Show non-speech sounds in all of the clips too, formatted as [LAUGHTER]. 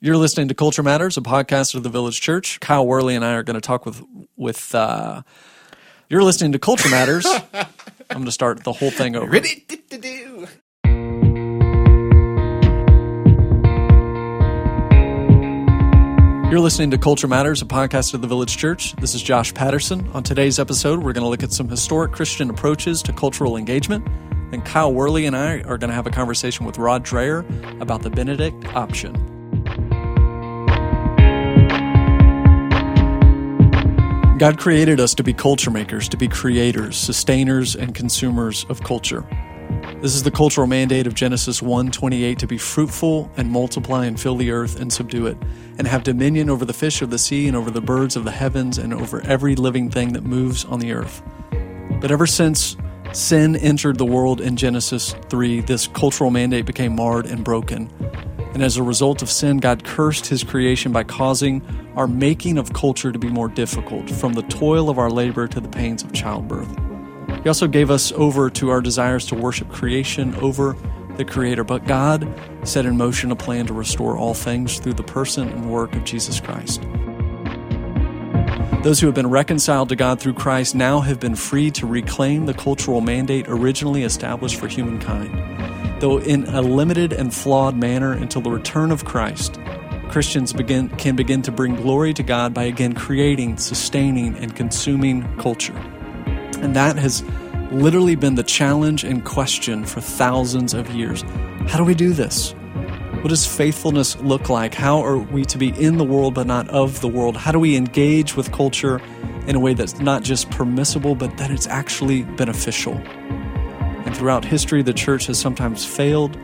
You're listening to Culture Matters, a podcast of the Village Church. Kyle Worley and I are going to talk with with. Uh, you're listening to Culture Matters. [LAUGHS] I'm going to start the whole thing over. Ready to do. You're listening to Culture Matters, a podcast of the Village Church. This is Josh Patterson. On today's episode, we're going to look at some historic Christian approaches to cultural engagement. And Kyle Worley and I are going to have a conversation with Rod Dreher about the Benedict option. God created us to be culture makers, to be creators, sustainers, and consumers of culture. This is the cultural mandate of Genesis 1:28 to be fruitful and multiply and fill the earth and subdue it, and have dominion over the fish of the sea and over the birds of the heavens and over every living thing that moves on the earth. But ever since sin entered the world in Genesis 3, this cultural mandate became marred and broken. And as a result of sin, God cursed his creation by causing our making of culture to be more difficult, from the toil of our labor to the pains of childbirth. He also gave us over to our desires to worship creation over the Creator. But God set in motion a plan to restore all things through the person and work of Jesus Christ. Those who have been reconciled to God through Christ now have been free to reclaim the cultural mandate originally established for humankind though in a limited and flawed manner until the return of Christ. Christians begin, can begin to bring glory to God by again creating, sustaining, and consuming culture. And that has literally been the challenge and question for thousands of years. How do we do this? What does faithfulness look like? How are we to be in the world but not of the world? How do we engage with culture in a way that's not just permissible but that it's actually beneficial? And throughout history, the church has sometimes failed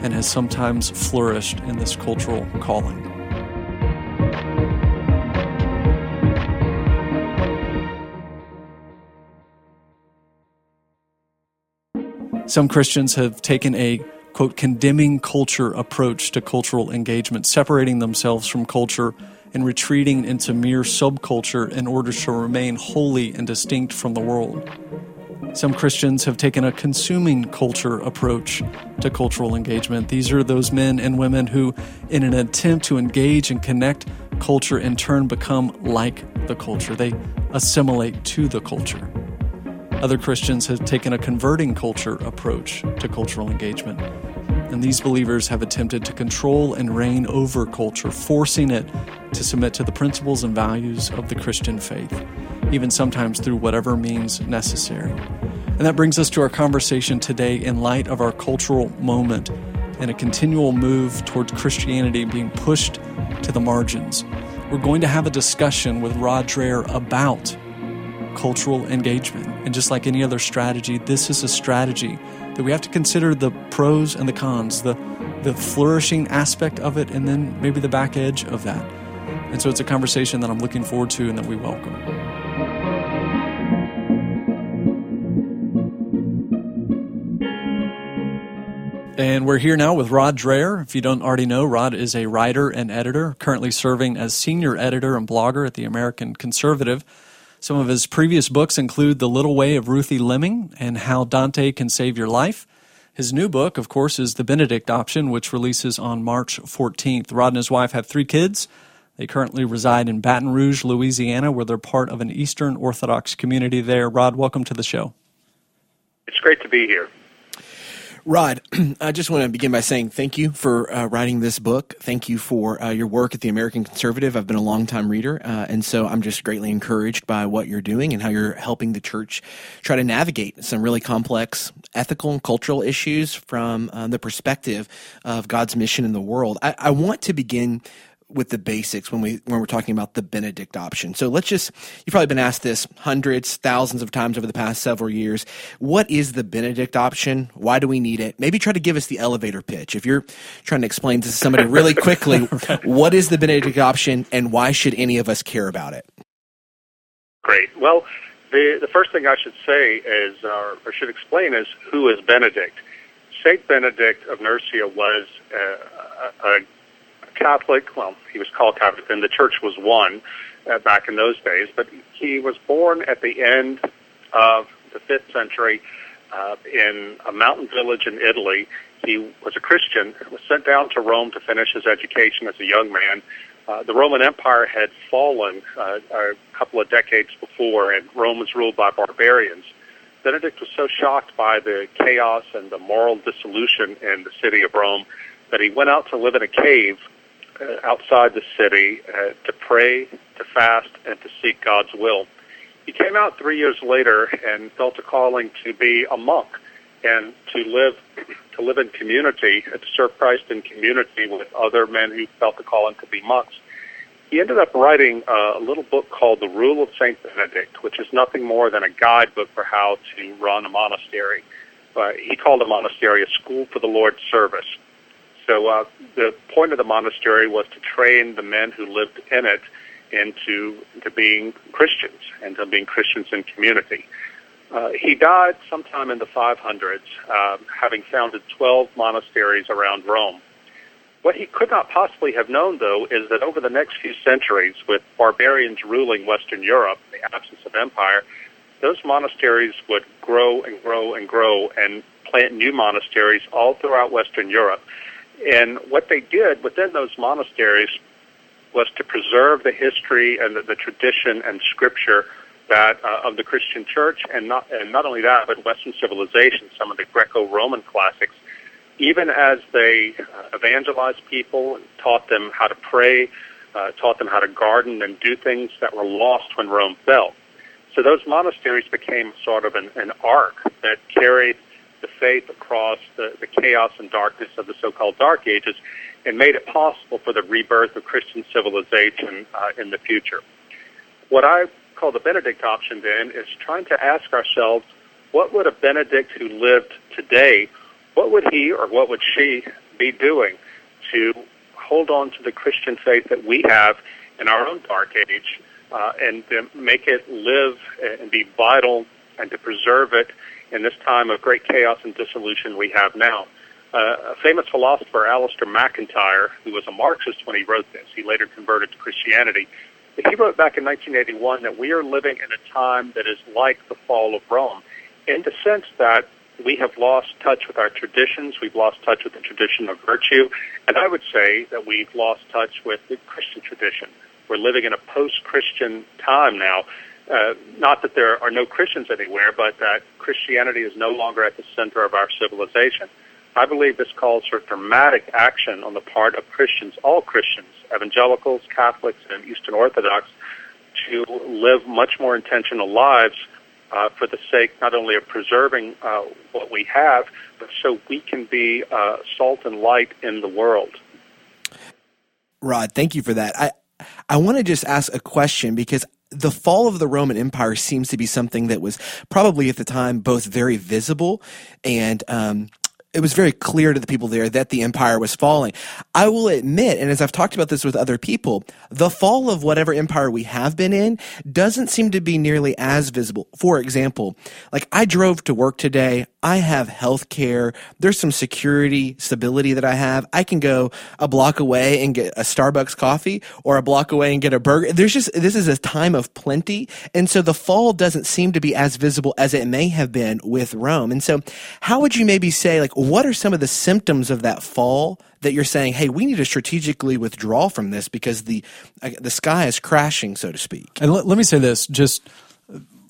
and has sometimes flourished in this cultural calling. Some Christians have taken a quote condemning culture approach to cultural engagement, separating themselves from culture and retreating into mere subculture in order to remain holy and distinct from the world. Some Christians have taken a consuming culture approach to cultural engagement. These are those men and women who, in an attempt to engage and connect culture, in turn become like the culture. They assimilate to the culture. Other Christians have taken a converting culture approach to cultural engagement. And these believers have attempted to control and reign over culture, forcing it to submit to the principles and values of the Christian faith, even sometimes through whatever means necessary. And that brings us to our conversation today in light of our cultural moment and a continual move towards Christianity being pushed to the margins. We're going to have a discussion with Rod Dreher about cultural engagement. And just like any other strategy, this is a strategy that we have to consider the pros and the cons, the, the flourishing aspect of it, and then maybe the back edge of that. And so it's a conversation that I'm looking forward to and that we welcome. And we're here now with Rod Dreher. If you don't already know, Rod is a writer and editor, currently serving as senior editor and blogger at the American Conservative. Some of his previous books include The Little Way of Ruthie Leming and How Dante Can Save Your Life. His new book, of course, is The Benedict Option, which releases on March 14th. Rod and his wife have three kids. They currently reside in Baton Rouge, Louisiana, where they're part of an Eastern Orthodox community there. Rod, welcome to the show. It's great to be here. Rod, [CLEARS THROAT] I just want to begin by saying thank you for uh, writing this book. Thank you for uh, your work at the American Conservative. I've been a long-time reader, uh, and so I'm just greatly encouraged by what you're doing and how you're helping the church try to navigate some really complex ethical and cultural issues from uh, the perspective of God's mission in the world. I, I want to begin with the basics when we when we're talking about the Benedict option. So let's just you've probably been asked this hundreds, thousands of times over the past several years. What is the Benedict option? Why do we need it? Maybe try to give us the elevator pitch. If you're trying to explain to somebody really quickly right. [LAUGHS] what is the Benedict option and why should any of us care about it? Great. Well, the the first thing I should say is or, or should explain is who is Benedict. Saint Benedict of Nursia was uh, a, a Catholic. Well, he was called Catholic, and the church was one uh, back in those days. But he was born at the end of the fifth century uh, in a mountain village in Italy. he was a Christian, and was sent down to Rome to finish his education as a young man. Uh, the Roman Empire had fallen uh, a couple of decades before, and Rome was ruled by barbarians. Benedict was so shocked by the chaos and the moral dissolution in the city of Rome that he went out to live in a cave outside the city uh, to pray, to fast, and to seek God's will. He came out three years later and felt a calling to be a monk and to live to live in community, to serve Christ in community with other men who felt the calling to be monks. He ended up writing a little book called The Rule of Saint Benedict, which is nothing more than a guidebook for how to run a monastery. Uh, he called a monastery a school for the Lord's service. So uh, the point of the monastery was to train the men who lived in it into to being Christians and to being Christians in community. Uh, he died sometime in the 500s, um, having founded 12 monasteries around Rome. What he could not possibly have known, though, is that over the next few centuries, with barbarians ruling Western Europe, the absence of empire, those monasteries would grow and grow and grow and plant new monasteries all throughout Western Europe. And what they did within those monasteries was to preserve the history and the, the tradition and scripture that uh, of the Christian Church, and not and not only that, but Western civilization, some of the Greco-Roman classics, even as they uh, evangelized people, taught them how to pray, uh, taught them how to garden and do things that were lost when Rome fell. So those monasteries became sort of an, an ark that carried the faith across the, the chaos and darkness of the so-called Dark Ages and made it possible for the rebirth of Christian civilization uh, in the future. What I call the Benedict option then is trying to ask ourselves, what would a Benedict who lived today, what would he or what would she be doing to hold on to the Christian faith that we have in our own dark age uh, and make it live and be vital and to preserve it in this time of great chaos and dissolution we have now. Uh, a famous philosopher, Alasdair MacIntyre, who was a Marxist when he wrote this, he later converted to Christianity. He wrote back in 1981 that we are living in a time that is like the fall of Rome, in the sense that we have lost touch with our traditions, we've lost touch with the tradition of virtue, and I would say that we've lost touch with the Christian tradition. We're living in a post-Christian time now. Uh, not that there are no Christians anywhere, but that Christianity is no longer at the center of our civilization. I believe this calls for dramatic action on the part of Christians, all Christians, evangelicals, Catholics, and Eastern Orthodox, to live much more intentional lives uh, for the sake not only of preserving uh, what we have, but so we can be uh, salt and light in the world. Rod, thank you for that. I I want to just ask a question because the fall of the Roman Empire seems to be something that was probably at the time both very visible and um, it was very clear to the people there that the empire was falling. I will admit, and as I've talked about this with other people, the fall of whatever empire we have been in doesn't seem to be nearly as visible. For example, like I drove to work today. I have health care. There's some security, stability that I have. I can go a block away and get a Starbucks coffee or a block away and get a burger. There's just, this is a time of plenty. And so the fall doesn't seem to be as visible as it may have been with Rome. And so how would you maybe say, like, what are some of the symptoms of that fall that you're saying, hey, we need to strategically withdraw from this because the, uh, the sky is crashing, so to speak? And let, let me say this just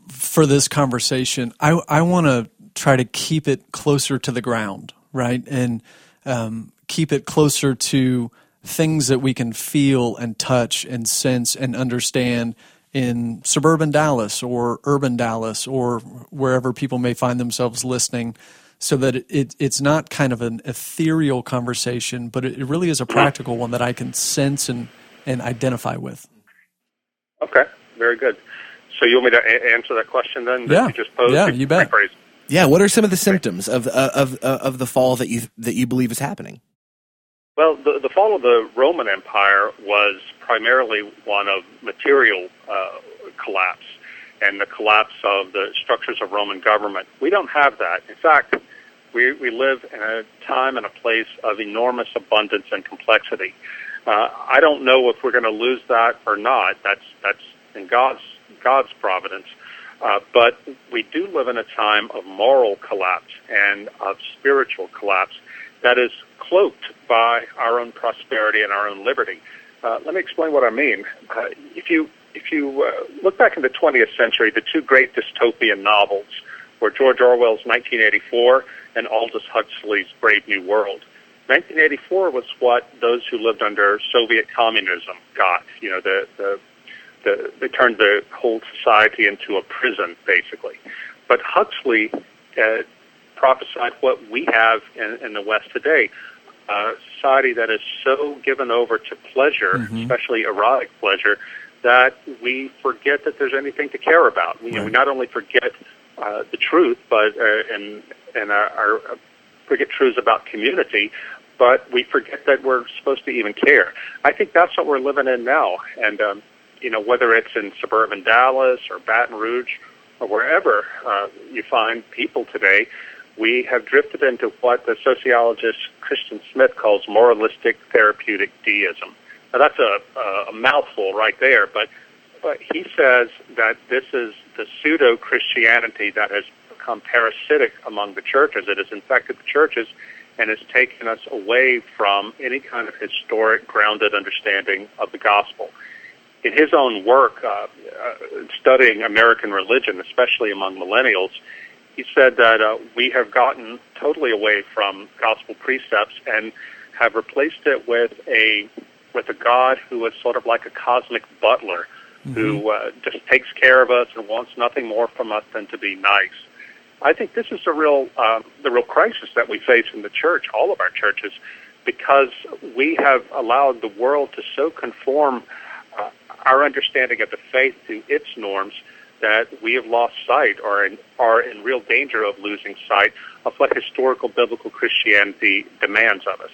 for this conversation, I, I want to try to keep it closer to the ground, right? And um, keep it closer to things that we can feel and touch and sense and understand in suburban Dallas or urban Dallas or wherever people may find themselves listening so that it, it, it's not kind of an ethereal conversation, but it, it really is a practical one that I can sense and, and identify with. Okay, very good. So you want me to a- answer that question then? That yeah. You just posed? Yeah, you bet. Rephrase. Yeah, what are some of the symptoms of uh, of uh, of the fall that you that you believe is happening? Well, the, the fall of the Roman Empire was primarily one of material uh, collapse and the collapse of the structures of Roman government. We don't have that. In fact, we, we live in a time and a place of enormous abundance and complexity. Uh, I don't know if we're going to lose that or not. That's that's in God's God's providence. Uh, but we do live in a time of moral collapse and of spiritual collapse. that is cloaked by our own prosperity and our own liberty. Uh, let me explain what I mean. Uh, if you if you uh, look back in the 20th century, the two great dystopian novels were George Orwell's 1984 and Aldous Huxley's Brave New World. 1984 was what those who lived under Soviet communism got. You know, the the, the they turned the whole society into a prison, basically. But Huxley uh, prophesied what we have in, in the West today. A society that is so given over to pleasure, mm-hmm. especially erotic pleasure, that we forget that there's anything to care about. We, right. you know, we not only forget uh, the truth, but uh, and and our, our forget truths about community, but we forget that we're supposed to even care. I think that's what we're living in now, and um, you know whether it's in suburban Dallas or Baton Rouge or wherever uh, you find people today, we have drifted into what the sociologist Christian Smith calls moralistic therapeutic deism. Now that's a, a mouthful right there, but but he says that this is the pseudo Christianity that has become parasitic among the churches. It has infected the churches and has taken us away from any kind of historic, grounded understanding of the gospel. In his own work, uh, uh, studying American religion, especially among millennials, he said that uh, we have gotten totally away from gospel precepts and have replaced it with a with a God who is sort of like a cosmic butler mm-hmm. who uh, just takes care of us and wants nothing more from us than to be nice. I think this is the real um, the real crisis that we face in the church, all of our churches, because we have allowed the world to so conform uh, our understanding of the faith to its norms that we have lost sight or in, are in real danger of losing sight of what historical biblical Christianity demands of us.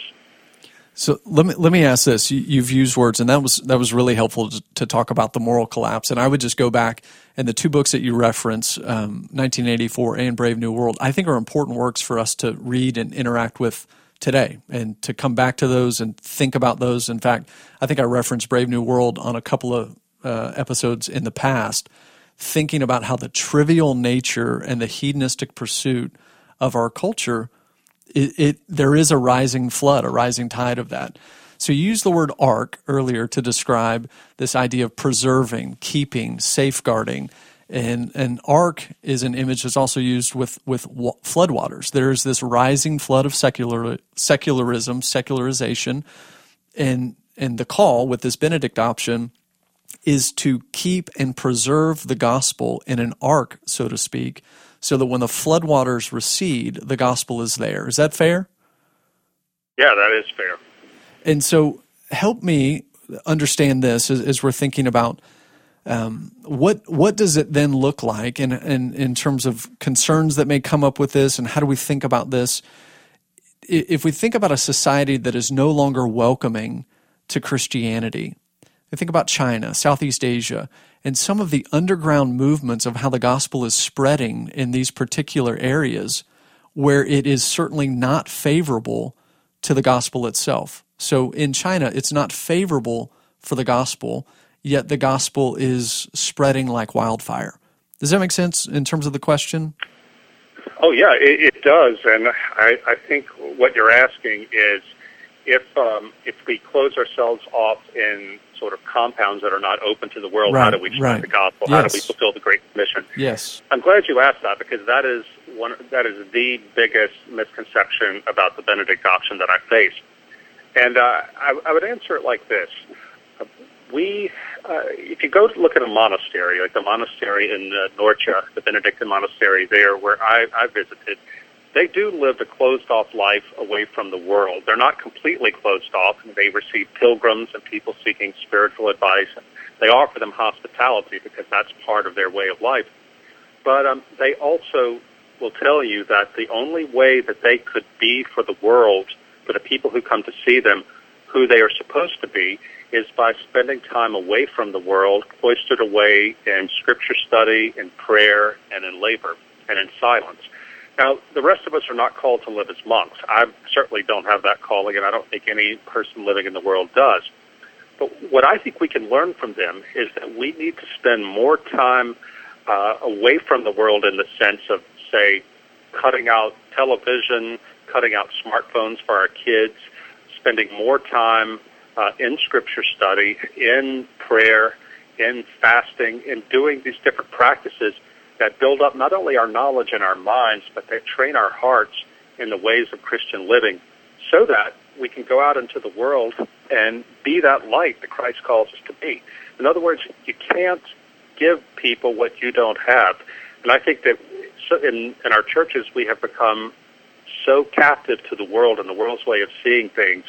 So let me let me ask this: you, have used words, and that was that was really helpful to, talk about the moral collapse. And I would just go back and the two books that you reference, um, 1984 and Brave New World, I think are important works for us to read and interact with today, and to come back to those and think about those. In fact, I think I referenced Brave New World on a couple of uh, episodes in the past, thinking about how the trivial nature and the hedonistic pursuit of our culture it, it, there is a rising flood, a rising tide of that. So you used the word ark earlier to describe this idea of preserving, keeping, safeguarding. And an ark is an image that's also used with, with floodwaters. There's this rising flood of secular, secularism, secularization. And, and the call with this Benedict option is to keep and preserve the gospel in an ark, so to speak, so that when the floodwaters recede, the gospel is there. Is that fair? Yeah, that is fair. And so, help me understand this as, as we're thinking about um, what what does it then look like, and in, in, in terms of concerns that may come up with this, and how do we think about this? If we think about a society that is no longer welcoming to Christianity, Think about China, Southeast Asia, and some of the underground movements of how the gospel is spreading in these particular areas where it is certainly not favorable to the gospel itself. So in China, it's not favorable for the gospel, yet the gospel is spreading like wildfire. Does that make sense in terms of the question? Oh, yeah, it, it does. And I, I think what you're asking is if, um, if we close ourselves off in sort of compounds that are not open to the world. Right, How do we spread right. the gospel? Yes. How do we fulfill the Great Commission? Yes. I'm glad you asked that because that is one that is the biggest misconception about the Benedict option that I face. And uh, I, I would answer it like this: We, uh, if you go to look at a monastery, like the monastery in uh, Norcia, the Benedictine monastery there, where I, I visited they do live a closed off life away from the world. They're not completely closed off, and they receive pilgrims and people seeking spiritual advice. They offer them hospitality because that's part of their way of life. But um, they also will tell you that the only way that they could be for the world, for the people who come to see them, who they are supposed to be, is by spending time away from the world, cloistered away in scripture study, in prayer, and in labor, and in silence. Now, the rest of us are not called to live as monks. I certainly don't have that calling, and I don't think any person living in the world does. But what I think we can learn from them is that we need to spend more time uh, away from the world in the sense of, say, cutting out television, cutting out smartphones for our kids, spending more time uh, in scripture study, in prayer, in fasting, in doing these different practices that build up not only our knowledge in our minds, but they train our hearts in the ways of Christian living so that we can go out into the world and be that light that Christ calls us to be. In other words, you can't give people what you don't have. And I think that in, in our churches, we have become so captive to the world and the world's way of seeing things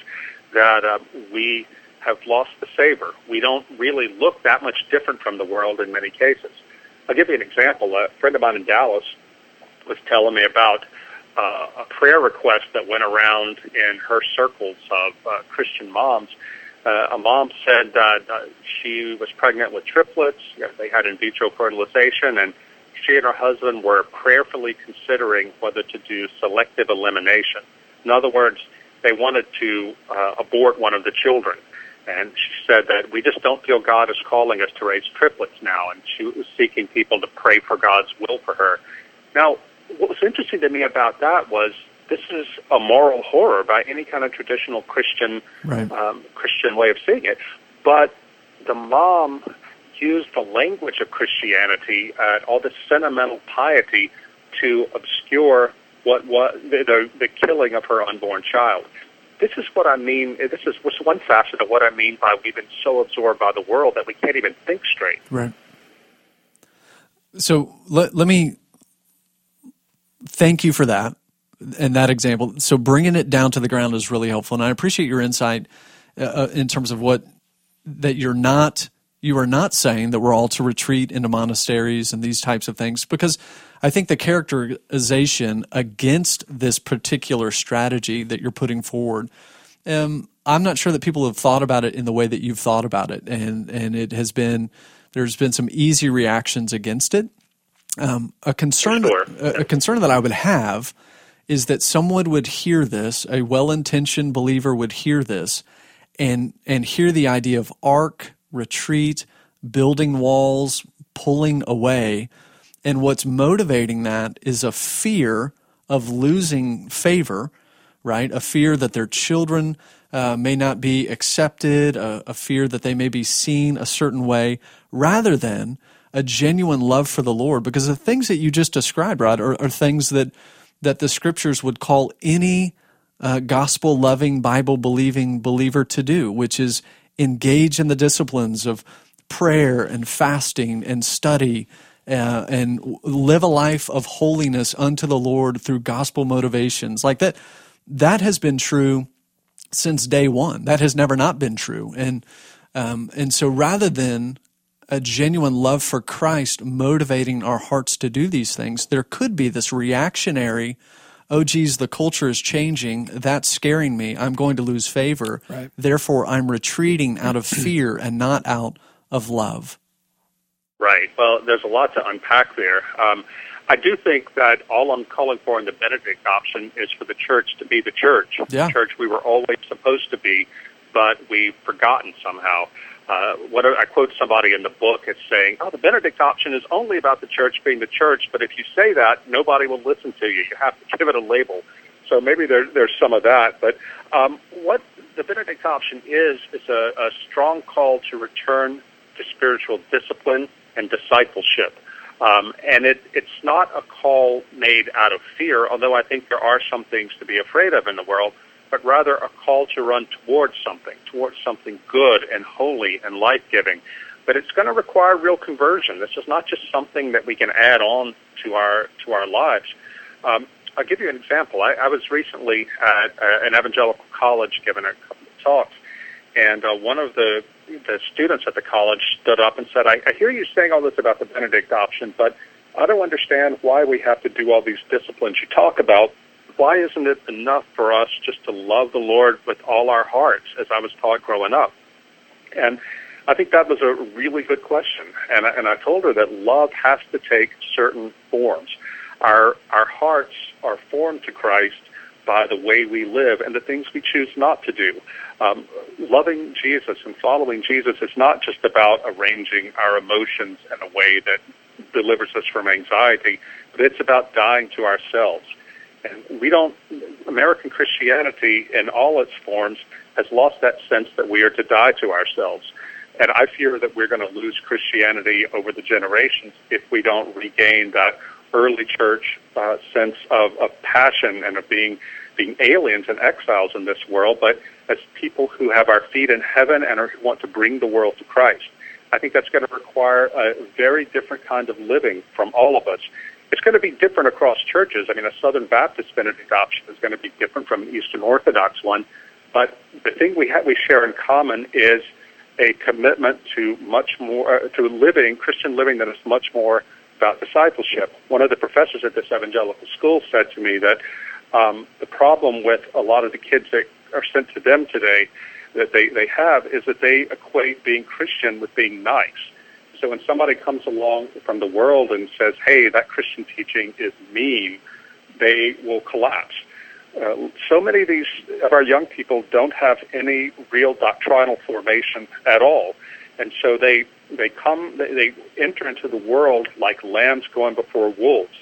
that uh, we have lost the savor. We don't really look that much different from the world in many cases. I'll give you an example. A friend of mine in Dallas was telling me about uh, a prayer request that went around in her circles of uh, Christian moms. Uh, a mom said that uh, she was pregnant with triplets. They had in vitro fertilization, and she and her husband were prayerfully considering whether to do selective elimination. In other words, they wanted to uh, abort one of the children. And she said that we just don't feel God is calling us to raise triplets now, and she was seeking people to pray for God's will for her. Now, what was interesting to me about that was this is a moral horror by any kind of traditional Christian right. um, Christian way of seeing it. But the mom used the language of Christianity, uh, all this sentimental piety, to obscure what was the, the, the killing of her unborn child. This is what I mean. This is one facet of what I mean by we've been so absorbed by the world that we can't even think straight. Right. So let, let me thank you for that and that example. So bringing it down to the ground is really helpful, and I appreciate your insight uh, uh, in terms of what that you're not you are not saying that we're all to retreat into monasteries and these types of things because I think the characterization against this particular strategy that you're putting forward. Um, I'm not sure that people have thought about it in the way that you've thought about it, and and it has been there's been some easy reactions against it. Um, a concern, sure. a, a concern that I would have is that someone would hear this, a well-intentioned believer would hear this, and and hear the idea of ark, retreat, building walls, pulling away, and what's motivating that is a fear of losing favor, right? A fear that their children uh, may not be accepted, a, a fear that they may be seen a certain way, rather than a genuine love for the Lord. Because the things that you just described, Rod, are, are things that that the Scriptures would call any uh, gospel loving, Bible believing believer to do, which is engage in the disciplines of prayer and fasting and study. Uh, and live a life of holiness unto the Lord through gospel motivations. Like that, that has been true since day one. That has never not been true. And um, and so rather than a genuine love for Christ motivating our hearts to do these things, there could be this reactionary, oh, geez, the culture is changing. That's scaring me. I'm going to lose favor. Right. Therefore, I'm retreating out of fear and not out of love. Right. Well, there's a lot to unpack there. Um, I do think that all I'm calling for in the Benedict option is for the church to be the church, yeah. the church we were always supposed to be, but we've forgotten somehow. Uh, what I quote somebody in the book as saying, "Oh, the Benedict option is only about the church being the church, but if you say that, nobody will listen to you. You have to give it a label." So maybe there, there's some of that. But um, what the Benedict option is is a, a strong call to return to spiritual discipline and discipleship. Um, and it, it's not a call made out of fear, although I think there are some things to be afraid of in the world, but rather a call to run towards something, towards something good and holy and life giving. But it's going to require real conversion. This is not just something that we can add on to our to our lives. Um, I'll give you an example. I, I was recently at uh, an evangelical college giving a couple of talks, and uh, one of the the students at the college stood up and said, I, I hear you saying all this about the Benedict option, but I don't understand why we have to do all these disciplines you talk about. Why isn't it enough for us just to love the Lord with all our hearts, as I was taught growing up? And I think that was a really good question. And, and I told her that love has to take certain forms. Our, our hearts are formed to Christ by the way we live and the things we choose not to do. Um, loving Jesus and following Jesus is not just about arranging our emotions in a way that delivers us from anxiety, but it's about dying to ourselves. And we don't, American Christianity in all its forms has lost that sense that we are to die to ourselves. And I fear that we're going to lose Christianity over the generations if we don't regain that early church uh, sense of, of passion and of being being aliens and exiles in this world, but as people who have our feet in heaven and are, who want to bring the world to Christ. I think that's going to require a very different kind of living from all of us. It's going to be different across churches. I mean, a Southern Baptist Benedict option is going to be different from an Eastern Orthodox one. But the thing we have, we share in common is a commitment to much more uh, to living Christian living that is much more about discipleship. One of the professors at this evangelical school said to me that um, the problem with a lot of the kids that are sent to them today that they, they have is that they equate being Christian with being nice. So when somebody comes along from the world and says, hey, that Christian teaching is mean, they will collapse. Uh, so many of these of our young people don't have any real doctrinal formation at all, and so they they come, they, they enter into the world like lambs going before wolves.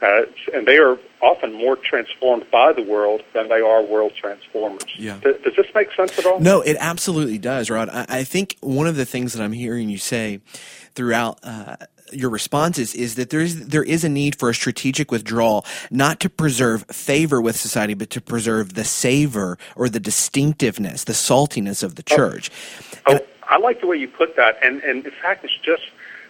Uh, and they are often more transformed by the world than they are world transformers. Yeah. Does, does this make sense at all? No, it absolutely does, Rod. I, I think one of the things that I'm hearing you say throughout uh, your responses is that there is there is a need for a strategic withdrawal, not to preserve favor with society, but to preserve the savor or the distinctiveness, the saltiness of the oh. church. Oh, oh I like the way you put that, and and in fact, it's just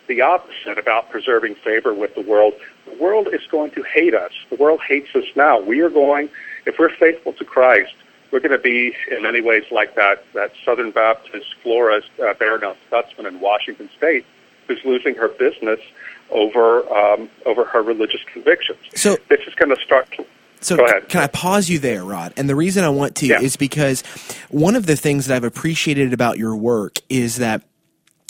the opposite about preserving favor with the world. The world is going to hate us. The world hates us now. We are going, if we're faithful to Christ, we're going to be in many ways like that that Southern Baptist florist uh, Barronelle Stutzman in Washington State, who's losing her business over um, over her religious convictions. So this is going to start. So can I pause you there, Rod? And the reason I want to yeah. is because one of the things that I've appreciated about your work is that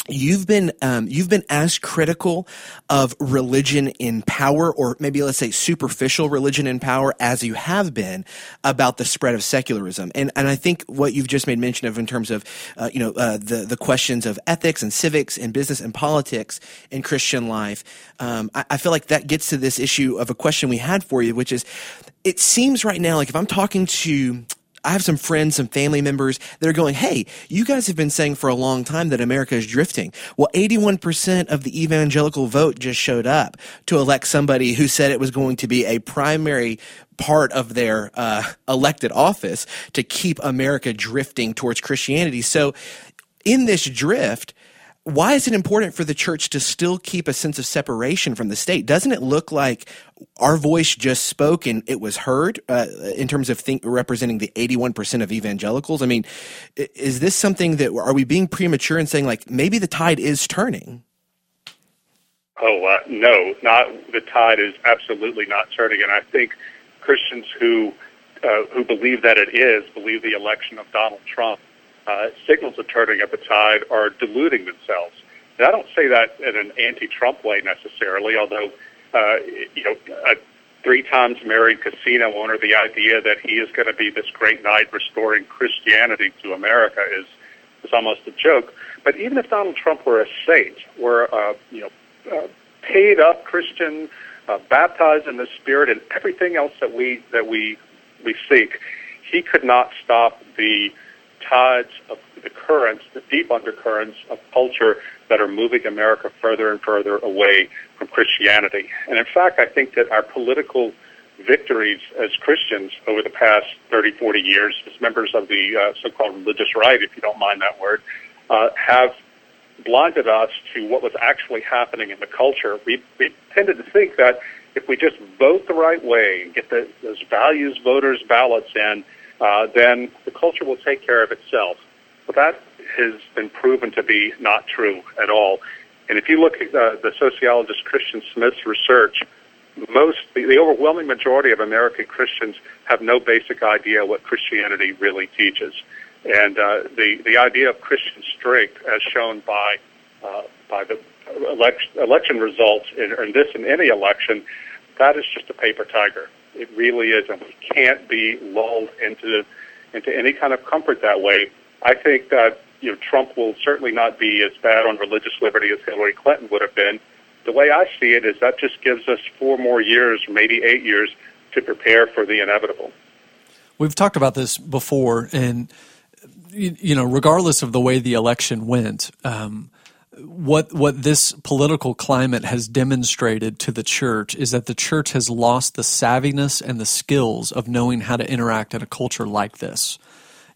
you've been um, you've been as critical of religion in power or maybe let's say superficial religion in power as you have been about the spread of secularism. And and I think what you've just made mention of in terms of uh, you know uh, the the questions of ethics and civics and business and politics in Christian life um, I, I feel like that gets to this issue of a question we had for you which is it seems right now like if I'm talking to I have some friends, some family members that are going, Hey, you guys have been saying for a long time that America is drifting. Well, 81% of the evangelical vote just showed up to elect somebody who said it was going to be a primary part of their uh, elected office to keep America drifting towards Christianity. So, in this drift, why is it important for the church to still keep a sense of separation from the state? Doesn't it look like our voice just spoke and it was heard uh, in terms of think, representing the 81% of evangelicals? I mean, is this something that are we being premature and saying like maybe the tide is turning? Oh uh, no, not the tide is absolutely not turning, and I think Christians who uh, who believe that it is believe the election of Donald Trump uh, signals of turning up the tide are diluting themselves. And I don't say that in an anti-Trump way necessarily, although uh, you know a three times married casino owner, the idea that he is going to be this great knight restoring Christianity to America is is almost a joke. But even if Donald Trump were a saint, were uh, you know uh, paid up Christian, uh, baptized in the Spirit, and everything else that we that we we seek, he could not stop the tides of the currents, the deep undercurrents of culture that are moving America further and further away from Christianity. And in fact, I think that our political victories as Christians over the past 30, 40 years, as members of the uh, so-called religious right, if you don't mind that word, uh, have blinded us to what was actually happening in the culture. We, we tended to think that if we just vote the right way and get the, those values voters' ballots in, uh, then the culture will take care of itself. But that has been proven to be not true at all. And if you look at uh, the sociologist Christian Smith's research, most the, the overwhelming majority of American Christians have no basic idea what Christianity really teaches. And uh, the the idea of Christian strength, as shown by uh, by the election, election results in, in this and any election, that is just a paper tiger. It really is, and we can't be lulled into into any kind of comfort that way. I think that you know Trump will certainly not be as bad on religious liberty as Hillary Clinton would have been. The way I see it is that just gives us four more years, maybe eight years, to prepare for the inevitable. We've talked about this before, and you know, regardless of the way the election went, um, what what this political climate has demonstrated to the church is that the church has lost the savviness and the skills of knowing how to interact in a culture like this.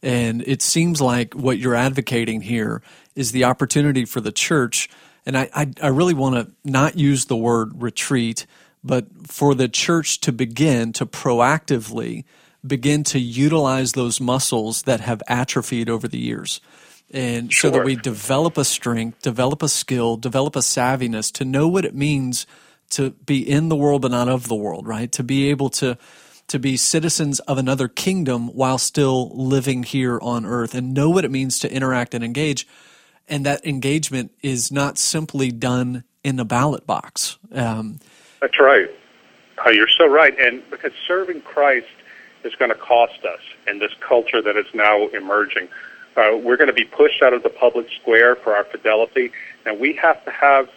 And it seems like what you're advocating here is the opportunity for the church. And I, I, I really want to not use the word retreat, but for the church to begin to proactively begin to utilize those muscles that have atrophied over the years. And sure. so that we develop a strength, develop a skill, develop a savviness to know what it means to be in the world but not of the world, right? To be able to to be citizens of another kingdom while still living here on earth and know what it means to interact and engage. And that engagement is not simply done in a ballot box. Um, That's right. Uh, you're so right. And because serving Christ is going to cost us in this culture that is now emerging. Uh, we're going to be pushed out of the public square for our fidelity, and we have to have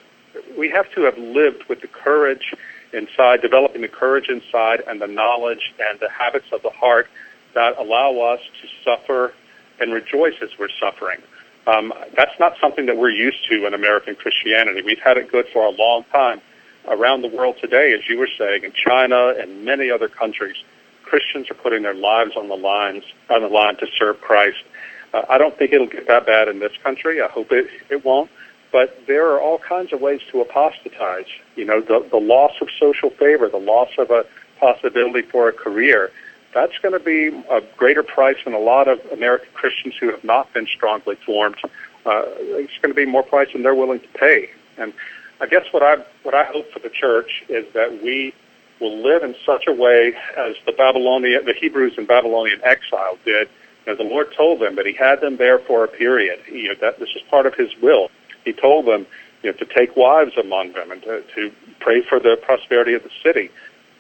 we have to have lived with the courage inside, developing the courage inside, and the knowledge and the habits of the heart that allow us to suffer and rejoice as we're suffering. Um, that's not something that we're used to in American Christianity. We've had it good for a long time around the world today, as you were saying, in China and many other countries. Christians are putting their lives on the lines on the line to serve Christ. Uh, I don't think it'll get that bad in this country. I hope it it won't. But there are all kinds of ways to apostatize. You know, the the loss of social favor, the loss of a possibility for a career. That's going to be a greater price than a lot of American Christians who have not been strongly formed. Uh, it's going to be more price than they're willing to pay. And I guess what I what I hope for the church is that we will live in such a way as the Babylonian, the Hebrews in Babylonian exile did. Know, the Lord told them that He had them there for a period. You know, that this is part of His will. He told them, you know, to take wives among them and to, to pray for the prosperity of the city.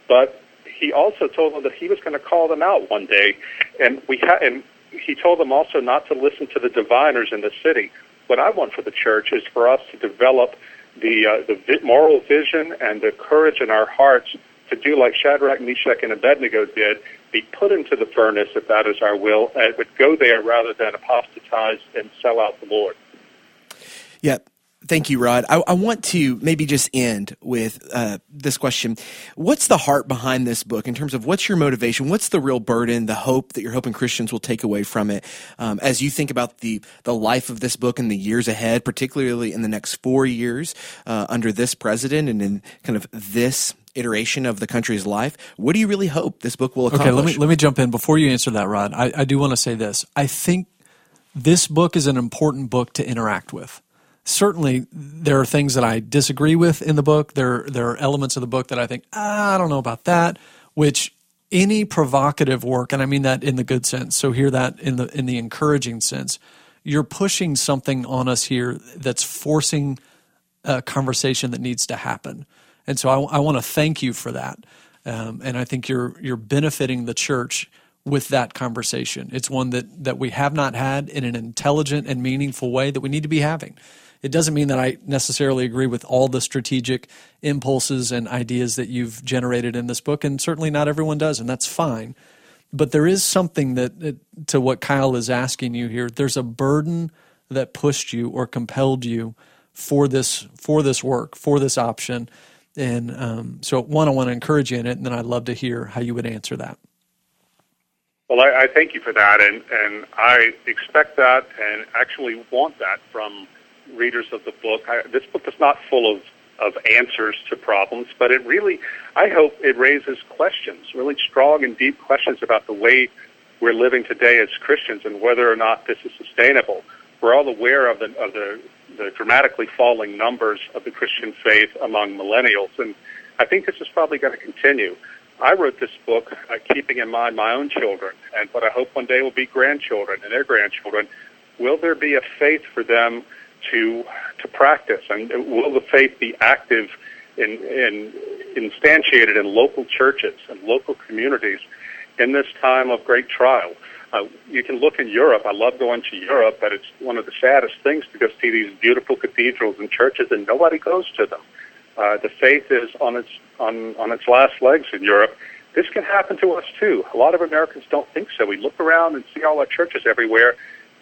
But He also told them that He was going to call them out one day, and we ha- and He told them also not to listen to the diviners in the city. What I want for the church is for us to develop the uh, the moral vision and the courage in our hearts to do like Shadrach, Meshach, and Abednego did, be put into the furnace if that is our will, and would go there rather than apostatize and sell out the Lord. Yeah. Thank you, Rod. I, I, want to maybe just end with uh, this question. What's the heart behind this book in terms of what's your motivation? What's the real burden, the hope that you're hoping Christians will take away from it um, as you think about the, the life of this book in the years ahead, particularly in the next four years uh, under this president and in kind of this iteration of the country's life. What do you really hope this book will accomplish? Okay, let me let me jump in before you answer that, Rod. I, I do want to say this. I think this book is an important book to interact with. Certainly, there are things that I disagree with in the book. There there are elements of the book that I think ah, I don't know about that. Which any provocative work, and I mean that in the good sense. So hear that in the in the encouraging sense. You're pushing something on us here that's forcing a conversation that needs to happen. And so I, I want to thank you for that. Um, and I think you're you're benefiting the church with that conversation. It's one that that we have not had in an intelligent and meaningful way that we need to be having. It doesn't mean that I necessarily agree with all the strategic impulses and ideas that you've generated in this book, and certainly not everyone does, and that's fine. But there is something that, to what Kyle is asking you here. There's a burden that pushed you or compelled you for this for this work for this option and um, so, one, I want to encourage you in it, and then I'd love to hear how you would answer that. Well, I, I thank you for that, and, and I expect that and actually want that from readers of the book. I, this book is not full of, of answers to problems, but it really, I hope it raises questions, really strong and deep questions about the way we're living today as Christians and whether or not this is sustainable. We're all aware of the, of the the dramatically falling numbers of the Christian faith among millennials. And I think this is probably going to continue. I wrote this book uh, keeping in mind my own children and what I hope one day will be grandchildren and their grandchildren. Will there be a faith for them to to practice, and will the faith be active in, in instantiated in local churches and local communities in this time of great trial? Uh, you can look in Europe. I love going to Europe, but it's one of the saddest things to go see these beautiful cathedrals and churches, and nobody goes to them. Uh, the faith is on its on on its last legs in Europe, this can happen to us too. A lot of Americans don't think so. We look around and see all our churches everywhere.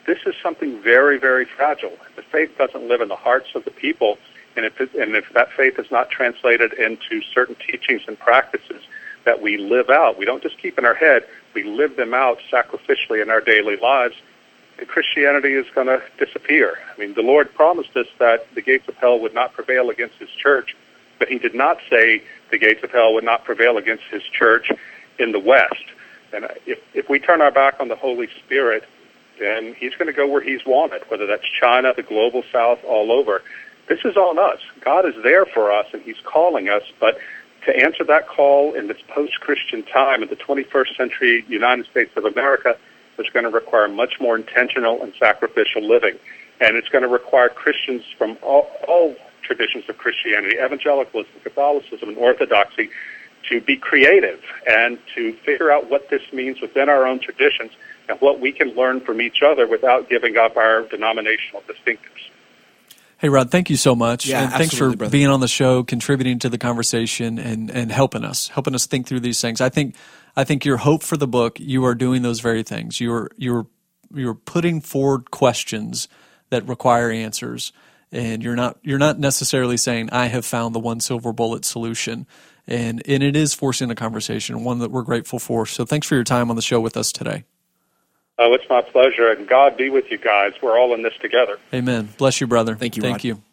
This is something very, very fragile. The faith doesn't live in the hearts of the people, and if, it, and if that faith is not translated into certain teachings and practices that we live out, we don't just keep in our head, we live them out sacrificially in our daily lives, And Christianity is going to disappear. I mean, the Lord promised us that the gates of hell would not prevail against His church, but He did not say the gates of hell would not prevail against His church in the West. And if, if we turn our back on the Holy Spirit, then He's going to go where He's wanted, whether that's China, the global South, all over. This is on us. God is there for us, and He's calling us, but to answer that call in this post-Christian time in the 21st century United States of America, is going to require much more intentional and sacrificial living. And it's going to require Christians from all, all traditions of Christianity, evangelicalism, Catholicism, and Orthodoxy, to be creative and to figure out what this means within our own traditions and what we can learn from each other without giving up our denominational distinctives. Hey, Rod, thank you so much. Yeah, and thanks for brother. being on the show, contributing to the conversation, and, and helping us, helping us think through these things. I think I think your hope for the book, you are doing those very things. You're you're you're putting forward questions that require answers, and you're not you're not necessarily saying I have found the one silver bullet solution. And and it is forcing a conversation, one that we're grateful for. So thanks for your time on the show with us today. Oh, it's my pleasure, and God be with you guys. We're all in this together. Amen. Bless you, brother. Thank you, Thank Rod. you.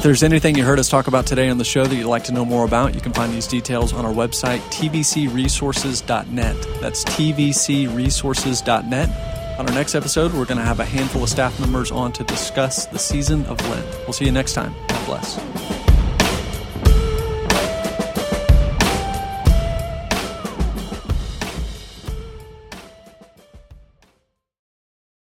If there's anything you heard us talk about today on the show that you'd like to know more about, you can find these details on our website, tvcresources.net. That's tvcresources.net. On our next episode, we're going to have a handful of staff members on to discuss the season of Lent. We'll see you next time. God bless.